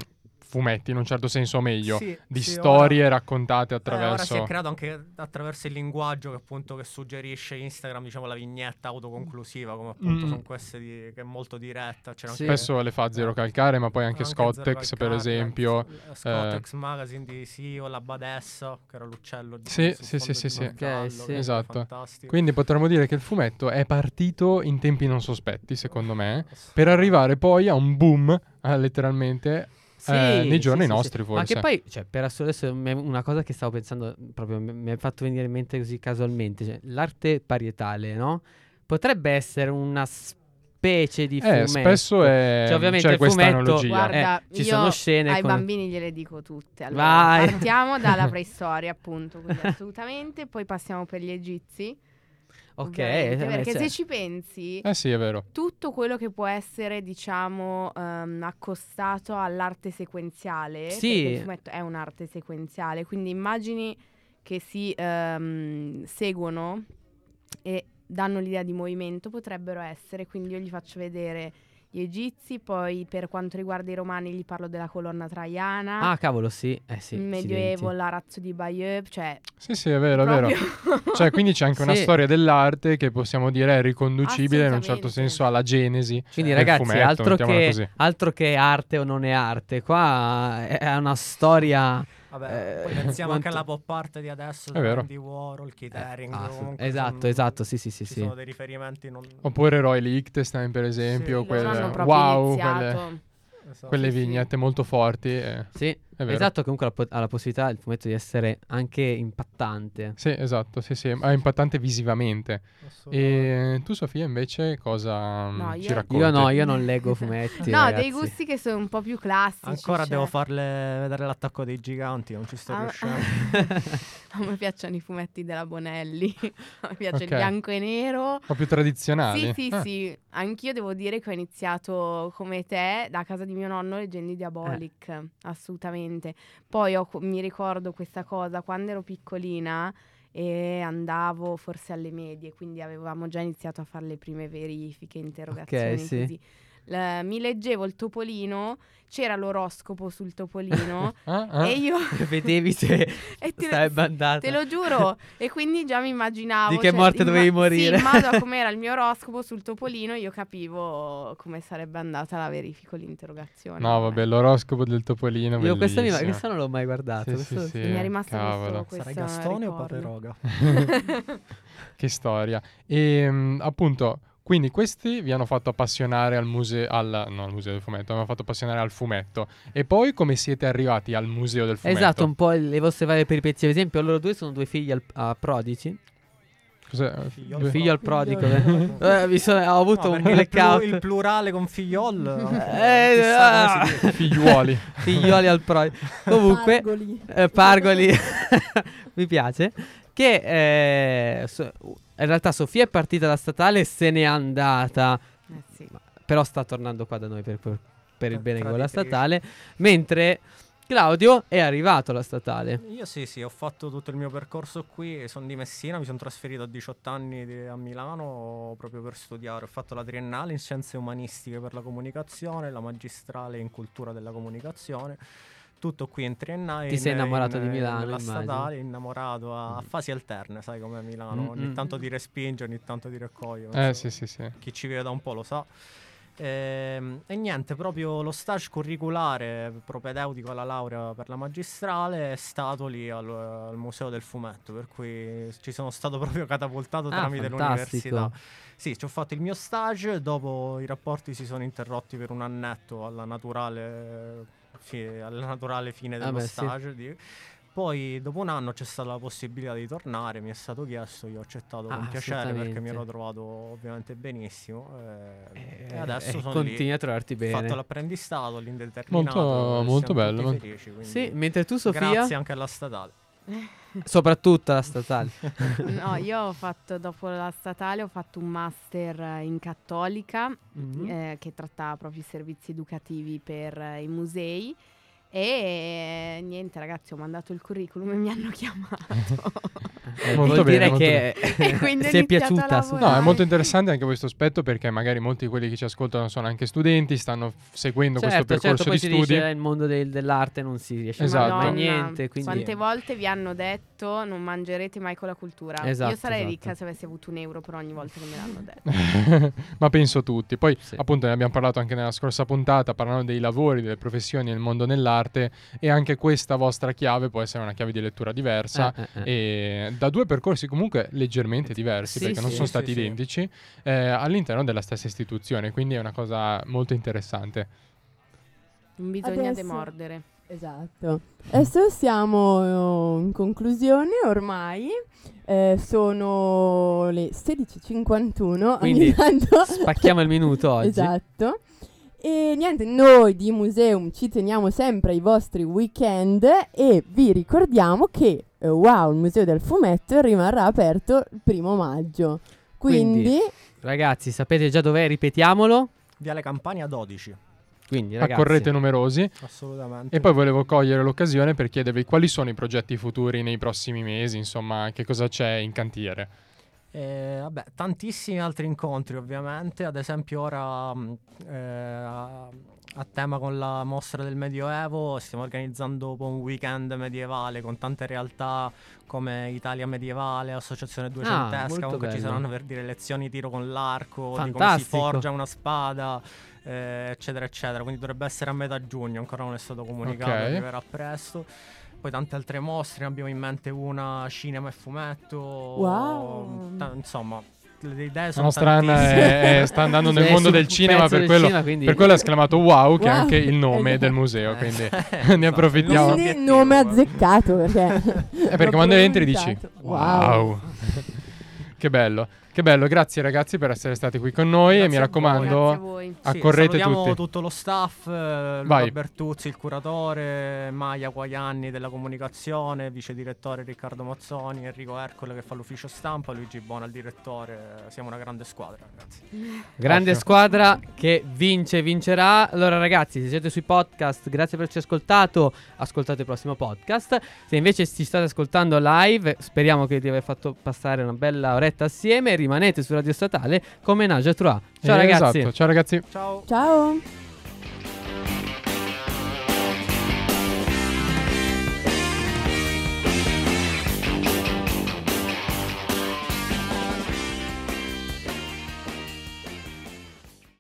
fumetti in un certo senso meglio sì, di sì, storie ora, raccontate attraverso eh, ora si è creato anche attraverso il linguaggio che appunto che suggerisce Instagram diciamo la vignetta autoconclusiva come appunto mm. sono queste di, che è molto diretta sì. spesso le fa Zero Calcare ma poi anche, anche Scottex per esempio eh, Scottex eh. Magazine di Sio la Badessa che era l'uccello di sì sì sì sì, sì. Okay, sì. esatto quindi potremmo dire che il fumetto è partito in tempi non sospetti secondo me per arrivare poi a un boom eh, letteralmente sì, eh, nei giorni sì, nostri, sì. forse. Ma che poi, cioè, per adesso una cosa che stavo pensando, proprio mi ha fatto venire in mente così casualmente, cioè, l'arte parietale, no? Potrebbe essere una specie di fumetto. Eh, spesso è cioè, ovviamente c'è questa fumetto, analogia. Guarda, eh, ci sono scene ai con... bambini gliele dico tutte. Allora, partiamo dalla preistoria, appunto, assolutamente, poi passiamo per gli egizi Ok, eh, perché se ci pensi, eh sì, è vero. tutto quello che può essere, diciamo, um, accostato all'arte sequenziale, sì. il fumetto è un'arte sequenziale, quindi immagini che si um, seguono e danno l'idea di movimento, potrebbero essere, quindi io gli faccio vedere gli egizi, poi per quanto riguarda i romani gli parlo della colonna traiana. Ah, cavolo, sì, eh sì. Il Medioevo, l'arazzo di Bayeux, cioè... Sì, sì, è vero, proprio... è vero. cioè, quindi c'è anche sì. una storia dell'arte che possiamo dire è riconducibile in un certo senso alla genesi. Quindi ragazzi, fumetto, altro, che, altro che arte o non è arte, qua è una storia... Vabbè, eh, poi pensiamo quanto... anche alla pop art di adesso, di Warhol, Keith Haring. Eh, ah, esatto, sono, esatto, sì, sì, sì. Ci sì. sono dei riferimenti. Non... Oppure Roy Lichtenstein, per esempio. Sì, quelle... Wow, quelle... Esatto. Quelle vignette molto forti. Eh. Sì, esatto, comunque ha, po- ha la possibilità il fumetto di essere anche impattante. Sì, esatto, sì, sì, è impattante visivamente. E tu Sofia invece cosa no, ci racconti? Io no, io non leggo fumetti. no, ragazzi. dei gusti che sono un po' più classici. Ancora cioè. devo farle vedere l'attacco dei giganti, non ci sto ah, riuscendo. a me piacciono i fumetti della Bonelli, a me piace okay. il bianco e nero. Un po' più tradizionali. Sì, sì, ah. sì. Anch'io devo dire che ho iniziato come te da casa di mio nonno leggendo i Diabolic, eh. assolutamente. Poi ho, mi ricordo questa cosa quando ero piccolina e andavo forse alle medie, quindi avevamo già iniziato a fare le prime verifiche, interrogazioni okay, sì. così. L- mi leggevo il topolino c'era l'oroscopo sul topolino ah, ah. e io vedevi se stai bandata te lo giuro e quindi già mi immaginavo di che cioè, morte dovevi imma- morire sì, in modo a come era il mio oroscopo sul topolino io capivo come sarebbe andata la verifico l'interrogazione no vabbè l'oroscopo del topolino io questo, mi, questo non l'ho mai guardato sì, sì, sì. mi è rimasto Cavolo. questo Sarai Gastone ricordo. o Paperoga che storia e um, appunto quindi questi vi hanno fatto appassionare al museo, al, no, al museo del fumetto, hanno fatto appassionare al fumetto. E poi come siete arrivati al museo del fumetto? Esatto, un po' le vostre varie peripezie. Ad esempio, loro due sono due figli al, a Prodici. Cos'è? Figlio, figlio al prodigo. eh, mi sono, ho avuto no, un blackout. Il, plurale con figliol. eh, eh ah. Figliuoli. Figliuoli al prodigo. Comunque, Pargoli. Eh, Pargoli. mi piace. Che eh, so, in realtà Sofia è partita da statale e se n'è andata. Eh sì. Però sta tornando qua da noi per, per, per il bene con la statale. Mentre Claudio è arrivato alla statale. Io sì, sì, ho fatto tutto il mio percorso qui, sono di Messina, mi sono trasferito a 18 anni di, a Milano proprio per studiare. Ho fatto la triennale in scienze umanistiche per la comunicazione, la magistrale in cultura della comunicazione. Tutto qui in triennale. Ti sei innamorato in, di Milano? Nella statale, innamorato a, a, fasi alterne, sai com'è Milano. Mm-hmm. Ogni mm, tanto mm. ti respinge, ogni tanto ti raccoglie. Eh so. sì, sì, sì. Chi ci vive da un po' lo sa. E, ehm, e, niente, proprio lo stage curriculare propedeutico alla laurea per la magistrale è stato lì al, al Museo del Fumetto, per cui ci sono stato proprio catapultato ah, tramite fantastico. l'università. Sì, ci ho fatto il mio stage, dopo i rapporti si sono interrotti per un annetto alla naturale, fi, alla naturale fine dello ah beh, stage. Sì. Di, poi dopo un anno c'è stata la possibilità di tornare, mi è stato chiesto, io ho accettato ah, con piacere perché mi ero trovato ovviamente benissimo e, eh, e adesso eh, sono continui lì. a trovarti bene. Ho fatto l'apprendistato, l'indeterminato. Molto, molto bello. Felici, sì, mentre tu Sofia... Grazie anche alla statale. Soprattutto la statale. no, io ho fatto dopo la statale ho fatto un master in cattolica mm-hmm. eh, che trattava proprio i servizi educativi per eh, i musei e niente, ragazzi, ho mandato il curriculum e mi hanno chiamato. eh, molto bene, dire che si è piaciuta. No, è molto interessante anche questo aspetto perché magari molti di quelli che ci ascoltano sono anche studenti, stanno seguendo certo, questo percorso certo, di studi. Dice, il mondo del, dell'arte non si riesce esatto. a fare niente. Quindi... Quante volte vi hanno detto non mangerete mai con la cultura? Esatto, Io sarei esatto. ricca se avessi avuto un euro per ogni volta che me l'hanno detto. Ma penso tutti. Poi sì. appunto ne abbiamo parlato anche nella scorsa puntata, parlando dei lavori, delle professioni nel mondo dell'arte e anche questa vostra chiave può essere una chiave di lettura diversa eh, eh, eh. e da due percorsi comunque leggermente diversi sì, perché sì, non sono stati identici eh, all'interno della stessa istituzione, quindi è una cosa molto interessante. Non bisogna Adesso... demordere. Esatto. Adesso siamo in conclusione ormai. Eh, sono le 16.51. Quindi spacchiamo il minuto oggi. Esatto. E niente, noi di Museum ci teniamo sempre ai vostri weekend e vi ricordiamo che eh, Wow, il Museo del Fumetto rimarrà aperto il primo maggio. Quindi, Quindi ragazzi, sapete già dov'è? Ripetiamolo. Viale Campania 12. Quindi, ragazzi, accorrete numerosi. Assolutamente. E poi volevo cogliere l'occasione per chiedervi quali sono i progetti futuri nei prossimi mesi, insomma, che cosa c'è in cantiere. Eh, vabbè, tantissimi altri incontri ovviamente, ad esempio ora mm, eh, a, tema con la mostra del Medioevo stiamo organizzando un weekend medievale con tante realtà come Italia Medievale, Associazione ah, Duecentesca, ah, comunque bello. ci saranno per dire lezioni tiro con l'arco, Fantastico. di come si forgia una spada, eh, eccetera eccetera, quindi dovrebbe essere a metà giugno, ancora non è stato comunicato, okay. arriverà presto poi tante altre mostre, ne abbiamo in mente una cinema e fumetto. Wow. T- insomma, le idee sono La nostra Anna è, è, sta andando nel mondo del cinema per quello, cinema, quindi... per quello ha esclamato wow, che wow. è anche il nome del museo, quindi eh, ne approfittiamo. Quindi nome azzeccato perché... eh, perché quando entri dici wow. wow. che bello. Che bello, grazie ragazzi per essere stati qui con noi grazie e mi raccomando accorrete sì, tutti. tutto lo staff, eh, Luca Bertuzzi, il curatore, Maia Quaglianni della comunicazione, vice direttore Riccardo Mazzoni, Enrico Ercole che fa l'ufficio stampa, Luigi Bona il direttore, siamo una grande squadra ragazzi. Grande Ottimo. squadra che vince, vincerà. Allora ragazzi, se siete sui podcast, grazie per averci ascoltato, ascoltate il prossimo podcast. Se invece ci state ascoltando live, speriamo che vi abbia fatto passare una bella oretta assieme rimanete su Radio Statale come Nage Trois. Ciao eh, ragazzi. Esatto. Ciao ragazzi. Ciao. Ciao.